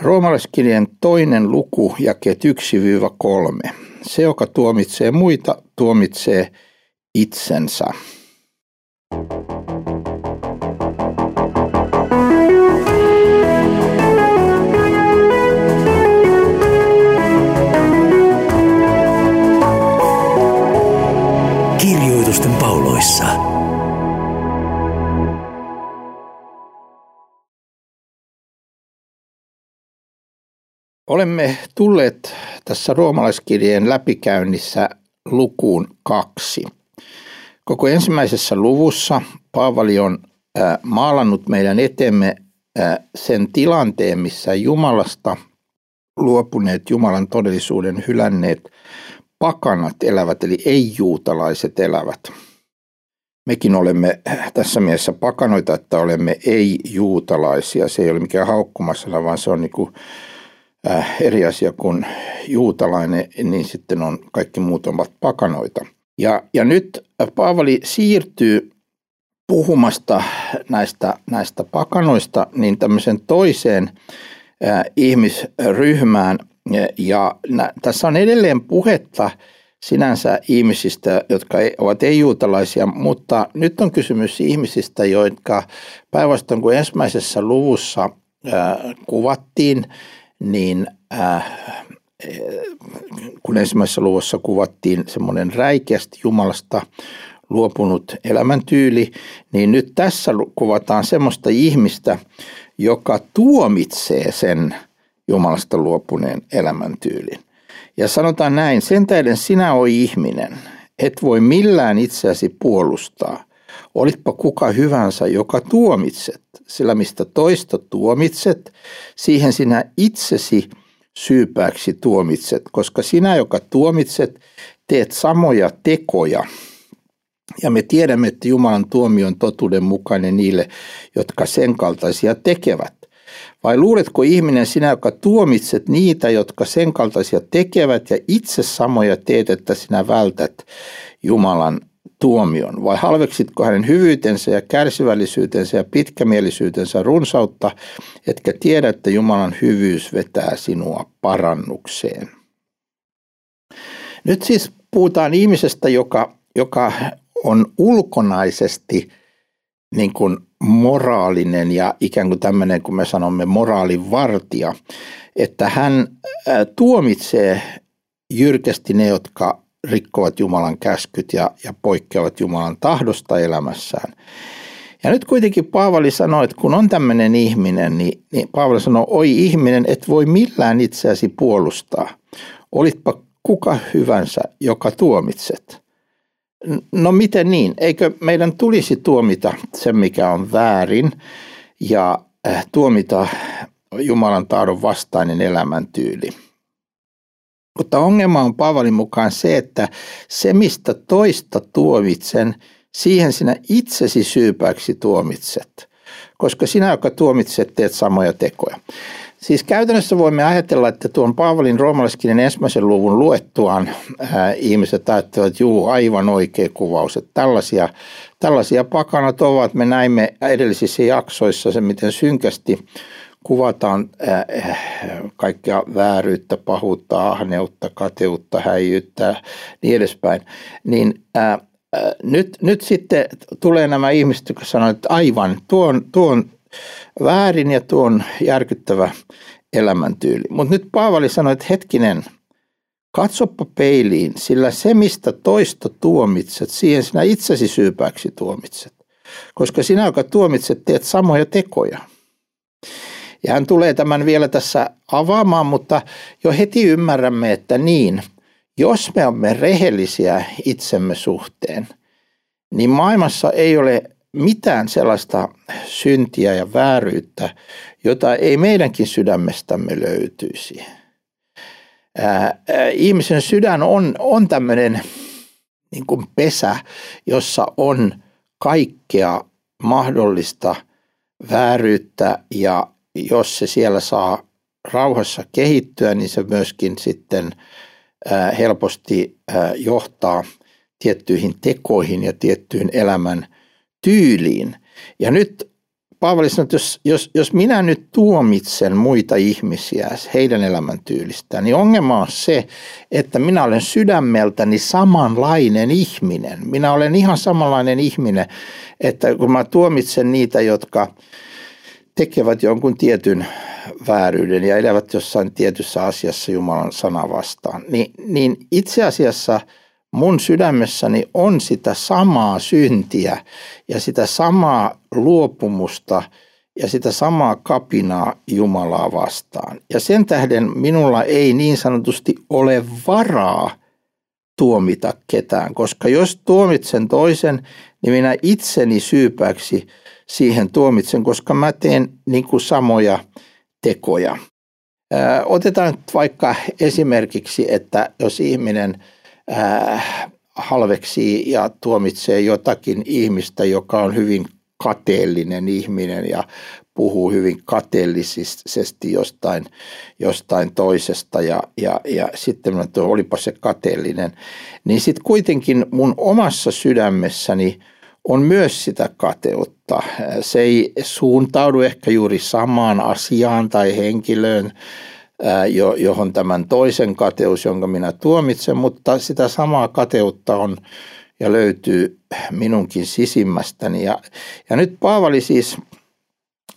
Roomalaiskirjan toinen luku, jakeet 1-3. Se, joka tuomitsee muita, tuomitsee itsensä. Olemme tulleet tässä roomalaiskirjeen läpikäynnissä lukuun kaksi. Koko ensimmäisessä luvussa Paavali on maalannut meidän etemme sen tilanteen, missä Jumalasta luopuneet Jumalan todellisuuden hylänneet pakanat elävät, eli ei-juutalaiset elävät. Mekin olemme tässä mielessä pakanoita, että olemme ei-juutalaisia. Se ei ole mikään haukkumasana, vaan se on niin kuin eri asia kuin juutalainen, niin sitten on kaikki muut ovat pakanoita. Ja, ja nyt Paavali siirtyy puhumasta näistä, näistä pakanoista niin tämmöisen toiseen äh, ihmisryhmään. Ja, nä, tässä on edelleen puhetta sinänsä ihmisistä, jotka ovat ei-juutalaisia, mutta nyt on kysymys ihmisistä, jotka päinvastoin kuin ensimmäisessä luvussa äh, kuvattiin, niin äh, kun ensimmäisessä luvussa kuvattiin semmoinen räikeästi Jumalasta luopunut elämäntyyli, niin nyt tässä kuvataan semmoista ihmistä, joka tuomitsee sen Jumalasta luopuneen elämäntyylin. Ja sanotaan näin, sen tähden sinä oi ihminen, et voi millään itseäsi puolustaa. Olitpa kuka hyvänsä, joka tuomitset, sillä mistä toista tuomitset, siihen sinä itsesi syypääksi tuomitset, koska sinä, joka tuomitset, teet samoja tekoja. Ja me tiedämme, että Jumalan tuomio on totuuden mukainen niille, jotka sen kaltaisia tekevät. Vai luuletko ihminen sinä, joka tuomitset niitä, jotka sen kaltaisia tekevät ja itse samoja teet, että sinä vältät Jumalan tuomion? Vai halveksitko hänen hyvyytensä ja kärsivällisyytensä ja pitkämielisyytensä runsautta, etkä tiedä, että Jumalan hyvyys vetää sinua parannukseen? Nyt siis puhutaan ihmisestä, joka, joka on ulkonaisesti niin kuin moraalinen ja ikään kuin tämmöinen, kun me sanomme moraalivartija, että hän tuomitsee jyrkästi ne, jotka rikkovat Jumalan käskyt ja, ja poikkeavat Jumalan tahdosta elämässään. Ja nyt kuitenkin Paavali sanoi, että kun on tämmöinen ihminen, niin, niin Paavali sanoi, oi ihminen, et voi millään itseäsi puolustaa. Olitpa kuka hyvänsä, joka tuomitset. No miten niin? Eikö meidän tulisi tuomita se, mikä on väärin ja äh, tuomita Jumalan tahdon vastainen elämäntyyli? Mutta ongelma on Paavalin mukaan se, että se mistä toista tuomitsen, siihen sinä itsesi syypääksi tuomitset. Koska sinä, joka tuomitset, teet samoja tekoja. Siis käytännössä voimme ajatella, että tuon Paavalin roomalaiskirjan ensimmäisen luvun luettuaan ää, ihmiset ajattelevat, että juu, aivan oikea kuvaus, että tällaisia, tällaisia pakanat ovat. Me näimme edellisissä jaksoissa se, miten synkästi kuvataan kaikkea vääryyttä, pahuutta, ahneutta, kateutta, häijyyttä niin edespäin, niin nyt, nyt sitten tulee nämä ihmiset, jotka sanovat, että aivan, tuon, tuon väärin ja tuon järkyttävä elämäntyyli. Mutta nyt Paavali sanoi, että hetkinen, katsoppa peiliin, sillä se mistä toista tuomitset, siihen sinä itsesi syypääksi tuomitset. Koska sinä, joka tuomitset, teet samoja tekoja. Ja hän tulee tämän vielä tässä avaamaan, mutta jo heti ymmärrämme, että niin, jos me olemme rehellisiä itsemme suhteen, niin maailmassa ei ole mitään sellaista syntiä ja vääryyttä, jota ei meidänkin sydämestämme löytyisi. Ihmisen sydän on, on tämmöinen niin kuin pesä, jossa on kaikkea mahdollista vääryyttä ja jos se siellä saa rauhassa kehittyä, niin se myöskin sitten helposti johtaa tiettyihin tekoihin ja tiettyyn elämän tyyliin. Ja nyt Paavali sanoi, että jos, jos, jos minä nyt tuomitsen muita ihmisiä heidän elämäntyylistään, niin ongelma on se, että minä olen sydämeltäni samanlainen ihminen. Minä olen ihan samanlainen ihminen, että kun mä tuomitsen niitä, jotka tekevät jonkun tietyn vääryyden ja elävät jossain tietyssä asiassa Jumalan sana vastaan, niin, niin itse asiassa – mun sydämessäni on sitä samaa syntiä ja sitä samaa luopumusta ja sitä samaa kapinaa Jumalaa vastaan. Ja sen tähden minulla ei niin sanotusti ole varaa tuomita ketään, koska jos tuomitsen toisen, niin minä itseni syypäksi siihen tuomitsen, koska mä teen niin kuin samoja tekoja. Otetaan vaikka esimerkiksi, että jos ihminen – äh, halveksii ja tuomitsee jotakin ihmistä, joka on hyvin kateellinen ihminen ja puhuu hyvin kateellisesti jostain, jostain toisesta ja, ja, ja sitten mä tuo, olipa se kateellinen, niin sitten kuitenkin mun omassa sydämessäni on myös sitä kateutta. Se ei suuntaudu ehkä juuri samaan asiaan tai henkilöön, johon tämän toisen kateus, jonka minä tuomitsen, mutta sitä samaa kateutta on ja löytyy minunkin sisimmästäni. Ja, ja nyt Paavali siis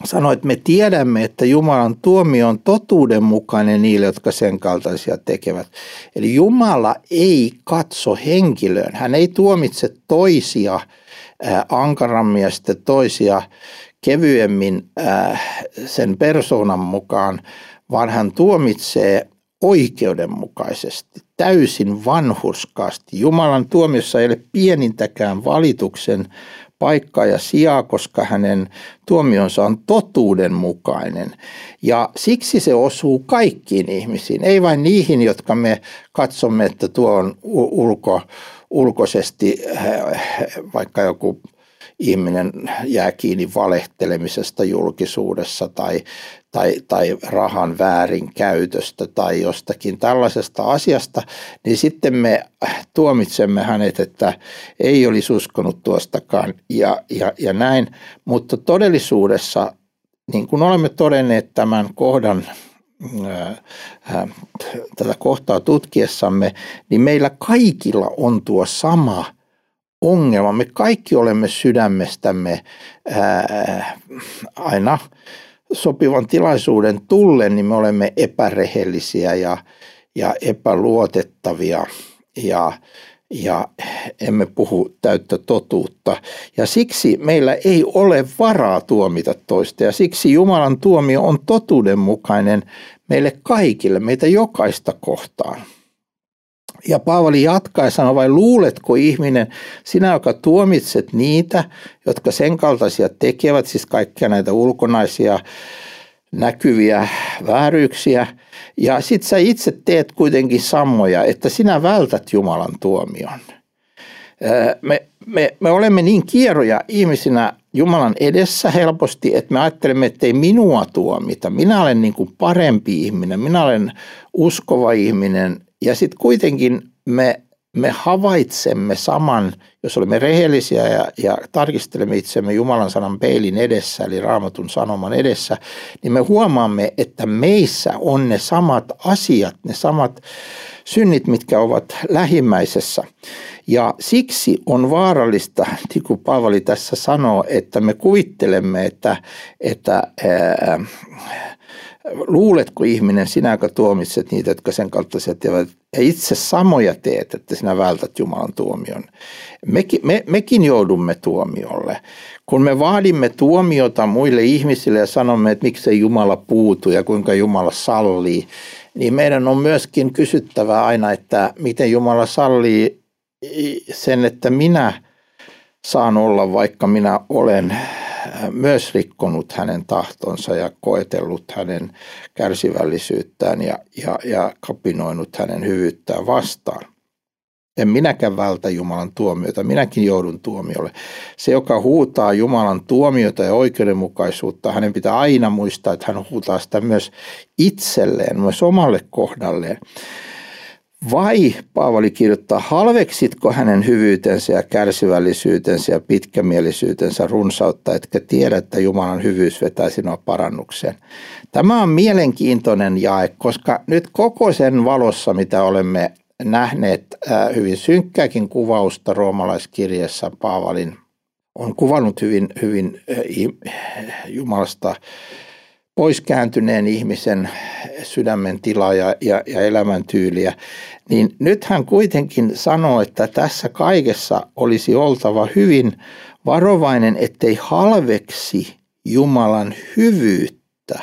sanoi, että me tiedämme, että Jumalan tuomio on totuudenmukainen niille, jotka sen kaltaisia tekevät. Eli Jumala ei katso henkilöön. Hän ei tuomitse toisia ankarammin ja sitten toisia kevyemmin sen persoonan mukaan, vaan hän tuomitsee oikeudenmukaisesti, täysin vanhurskaasti. Jumalan tuomiossa ei ole pienintäkään valituksen paikkaa ja sijaa, koska hänen tuomionsa on totuudenmukainen. Ja siksi se osuu kaikkiin ihmisiin, ei vain niihin, jotka me katsomme, että tuo on ulko, ulkoisesti vaikka joku ihminen jää kiinni valehtelemisesta julkisuudessa tai, tai, tai rahan väärinkäytöstä tai jostakin tällaisesta asiasta, niin sitten me tuomitsemme hänet, että ei olisi uskonut tuostakaan ja, ja, ja näin. Mutta todellisuudessa, niin kuin olemme todenneet tämän kohdan tätä kohtaa tutkiessamme, niin meillä kaikilla on tuo sama ongelma. Me kaikki olemme sydämestämme ää, aina sopivan tilaisuuden tullen, niin me olemme epärehellisiä ja, ja epäluotettavia ja, ja emme puhu täyttä totuutta. Ja siksi meillä ei ole varaa tuomita toista ja siksi Jumalan tuomio on totuudenmukainen meille kaikille, meitä jokaista kohtaan. Ja Paavali jatkaa ja sanoo, vai luuletko ihminen, sinä joka tuomitset niitä, jotka sen kaltaisia tekevät, siis kaikkia näitä ulkonaisia näkyviä vääryyksiä, ja sit sä itse teet kuitenkin samoja, että sinä vältät Jumalan tuomion. Me, me, me olemme niin kierroja ihmisinä Jumalan edessä helposti, että me ajattelemme, että ei minua tuomita. Minä olen niin kuin parempi ihminen, minä olen uskova ihminen, ja sitten kuitenkin me, me havaitsemme saman, jos olemme rehellisiä ja, ja tarkistelemme itsemme Jumalan sanan peilin edessä, eli raamatun sanoman edessä, niin me huomaamme, että meissä on ne samat asiat, ne samat synnit, mitkä ovat lähimmäisessä. Ja siksi on vaarallista, niin kuin Paavali tässä sanoo, että me kuvittelemme, että, että ää, luuletko ihminen, sinä joka tuomitset niitä, jotka sen kaltaisia tekevät, ja itse samoja teet, että sinä vältät Jumalan tuomion. Mekin, me, mekin joudumme tuomiolle. Kun me vaadimme tuomiota muille ihmisille ja sanomme, että miksei Jumala puutu ja kuinka Jumala sallii, niin meidän on myöskin kysyttävä aina, että miten Jumala sallii sen, että minä saan olla, vaikka minä olen myös rikkonut hänen tahtonsa ja koetellut hänen kärsivällisyyttään ja, ja, ja kapinoinut hänen hyvyyttään vastaan. En minäkään vältä Jumalan tuomiota, minäkin joudun tuomiolle. Se, joka huutaa Jumalan tuomiota ja oikeudenmukaisuutta, hänen pitää aina muistaa, että hän huutaa sitä myös itselleen, myös omalle kohdalleen. Vai, Paavali kirjoittaa, halveksitko hänen hyvyytensä ja kärsivällisyytensä ja pitkämielisyytensä runsautta, etkä tiedä, että Jumalan hyvyys vetää sinua parannukseen. Tämä on mielenkiintoinen jae, koska nyt koko sen valossa, mitä olemme nähneet äh, hyvin synkkääkin kuvausta roomalaiskirjassa Paavalin on kuvannut hyvin, hyvin äh, Jumalasta poiskääntyneen ihmisen sydämen tilaa ja, ja, ja elämäntyyliä, niin nyt hän kuitenkin sanoo, että tässä kaikessa olisi oltava hyvin varovainen, ettei halveksi Jumalan hyvyyttä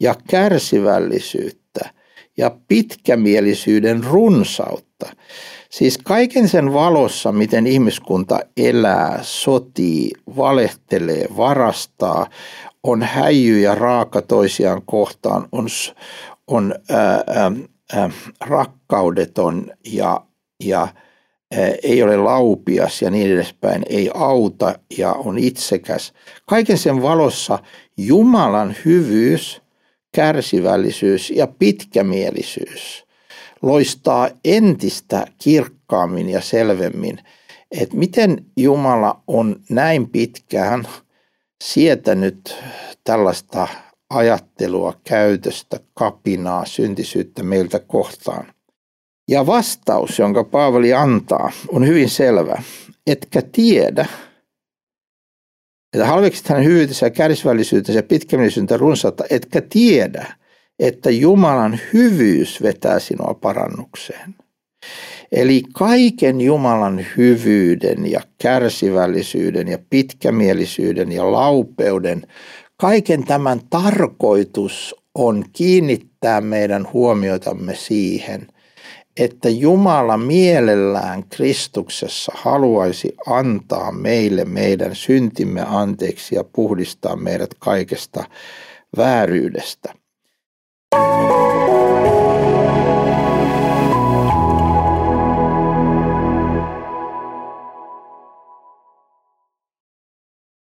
ja kärsivällisyyttä ja pitkämielisyyden runsautta. Siis kaiken sen valossa, miten ihmiskunta elää, sotii, valehtelee, varastaa, on häijy ja raaka toisiaan kohtaan, on, on ää, ää, rakkaudeton ja, ja ää, ei ole laupias ja niin edespäin, ei auta ja on itsekäs. Kaiken sen valossa Jumalan hyvyys, kärsivällisyys ja pitkämielisyys loistaa entistä kirkkaammin ja selvemmin, että miten Jumala on näin pitkään – sietänyt tällaista ajattelua, käytöstä, kapinaa, syntisyyttä meiltä kohtaan. Ja vastaus, jonka Paavali antaa, on hyvin selvä. Etkä tiedä, että halveksit hänen hyvyytensä ja kärsivällisyytensä ja pitkämielisyytensä runsautta, etkä tiedä, että Jumalan hyvyys vetää sinua parannukseen. Eli kaiken Jumalan hyvyyden ja kärsivällisyyden ja pitkämielisyyden ja laupeuden, kaiken tämän tarkoitus on kiinnittää meidän huomiotamme siihen, että Jumala mielellään Kristuksessa haluaisi antaa meille meidän syntimme anteeksi ja puhdistaa meidät kaikesta vääryydestä.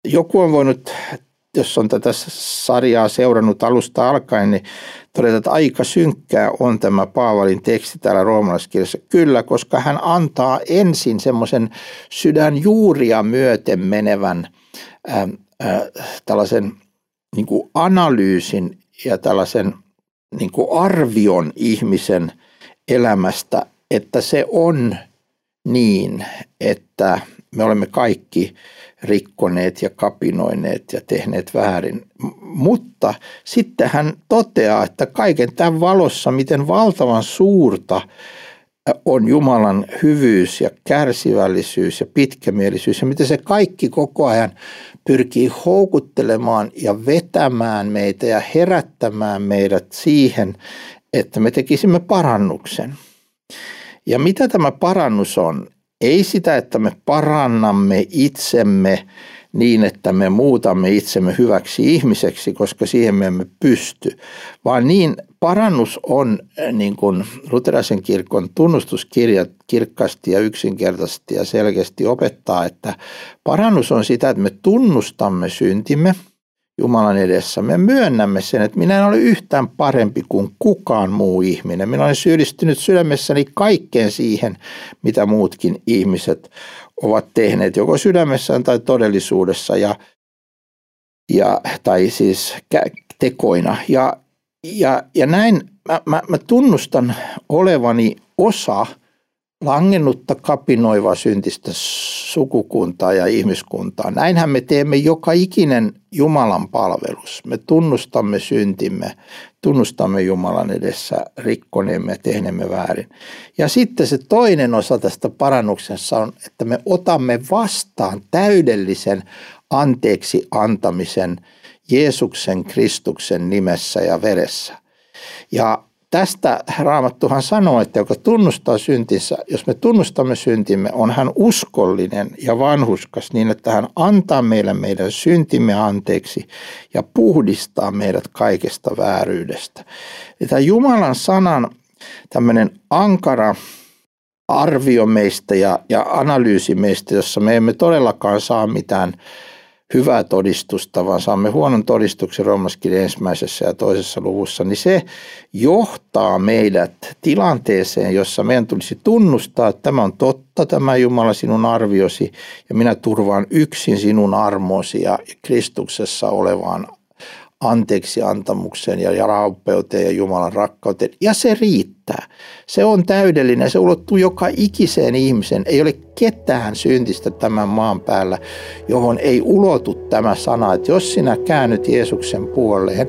Joku on voinut, jos on tätä sarjaa seurannut alusta alkaen, niin todeta, että aika synkkää on tämä Paavalin teksti täällä roomalaiskirjassa. Kyllä, koska hän antaa ensin semmoisen sydän juuria myöten menevän ää, ää, tällaisen niin kuin analyysin ja tällaisen niin kuin arvion ihmisen elämästä, että se on niin, että me olemme kaikki rikkoneet ja kapinoineet ja tehneet väärin. Mutta sitten hän toteaa, että kaiken tämän valossa, miten valtavan suurta on Jumalan hyvyys ja kärsivällisyys ja pitkämielisyys ja miten se kaikki koko ajan pyrkii houkuttelemaan ja vetämään meitä ja herättämään meidät siihen, että me tekisimme parannuksen. Ja mitä tämä parannus on? Ei sitä, että me parannamme itsemme niin, että me muutamme itsemme hyväksi ihmiseksi, koska siihen me emme pysty, vaan niin parannus on eh, niin kuin luterilaisen kirkon tunnustuskirjat kirkkaasti ja yksinkertaisesti ja selkeästi opettaa, että parannus on sitä, että me tunnustamme syntimme – Jumalan edessä. Me myönnämme sen, että minä en ole yhtään parempi kuin kukaan muu ihminen. Minä olen syyllistynyt sydämessäni kaikkeen siihen, mitä muutkin ihmiset ovat tehneet, joko sydämessään tai todellisuudessa ja, ja, tai siis tekoina. Ja, ja, ja näin mä, mä, mä tunnustan olevani osa – langennutta kapinoivaa syntistä sukukuntaa ja ihmiskuntaa. Näinhän me teemme joka ikinen Jumalan palvelus. Me tunnustamme syntimme, tunnustamme Jumalan edessä rikkoneemme ja tehneemme väärin. Ja sitten se toinen osa tästä parannuksessa on, että me otamme vastaan täydellisen anteeksi antamisen Jeesuksen Kristuksen nimessä ja veressä. Ja tästä Raamattuhan sanoo, että joka tunnustaa syntinsä, jos me tunnustamme syntimme, on hän uskollinen ja vanhuskas niin, että hän antaa meille meidän syntimme anteeksi ja puhdistaa meidät kaikesta vääryydestä. Ja tämä Jumalan sanan tämmöinen ankara arvio meistä ja, ja analyysi meistä, jossa me emme todellakaan saa mitään hyvää todistusta, vaan saamme huonon todistuksen Roomaskirjan ensimmäisessä ja toisessa luvussa, niin se johtaa meidät tilanteeseen, jossa meidän tulisi tunnustaa, että tämä on totta, tämä Jumala sinun arviosi, ja minä turvaan yksin sinun armosi ja Kristuksessa olevaan anteeksi antamukseen ja rauppeuteen ja Jumalan rakkauteen. Ja se riittää. Se on täydellinen. Se ulottuu joka ikiseen ihmisen. Ei ole ketään syntistä tämän maan päällä, johon ei ulotu tämä sana, että jos sinä käännyt Jeesuksen puoleen,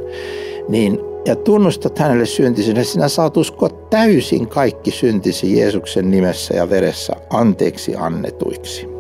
niin ja tunnustat hänelle niin sinä saat uskoa täysin kaikki syntisi Jeesuksen nimessä ja veressä anteeksi annetuiksi.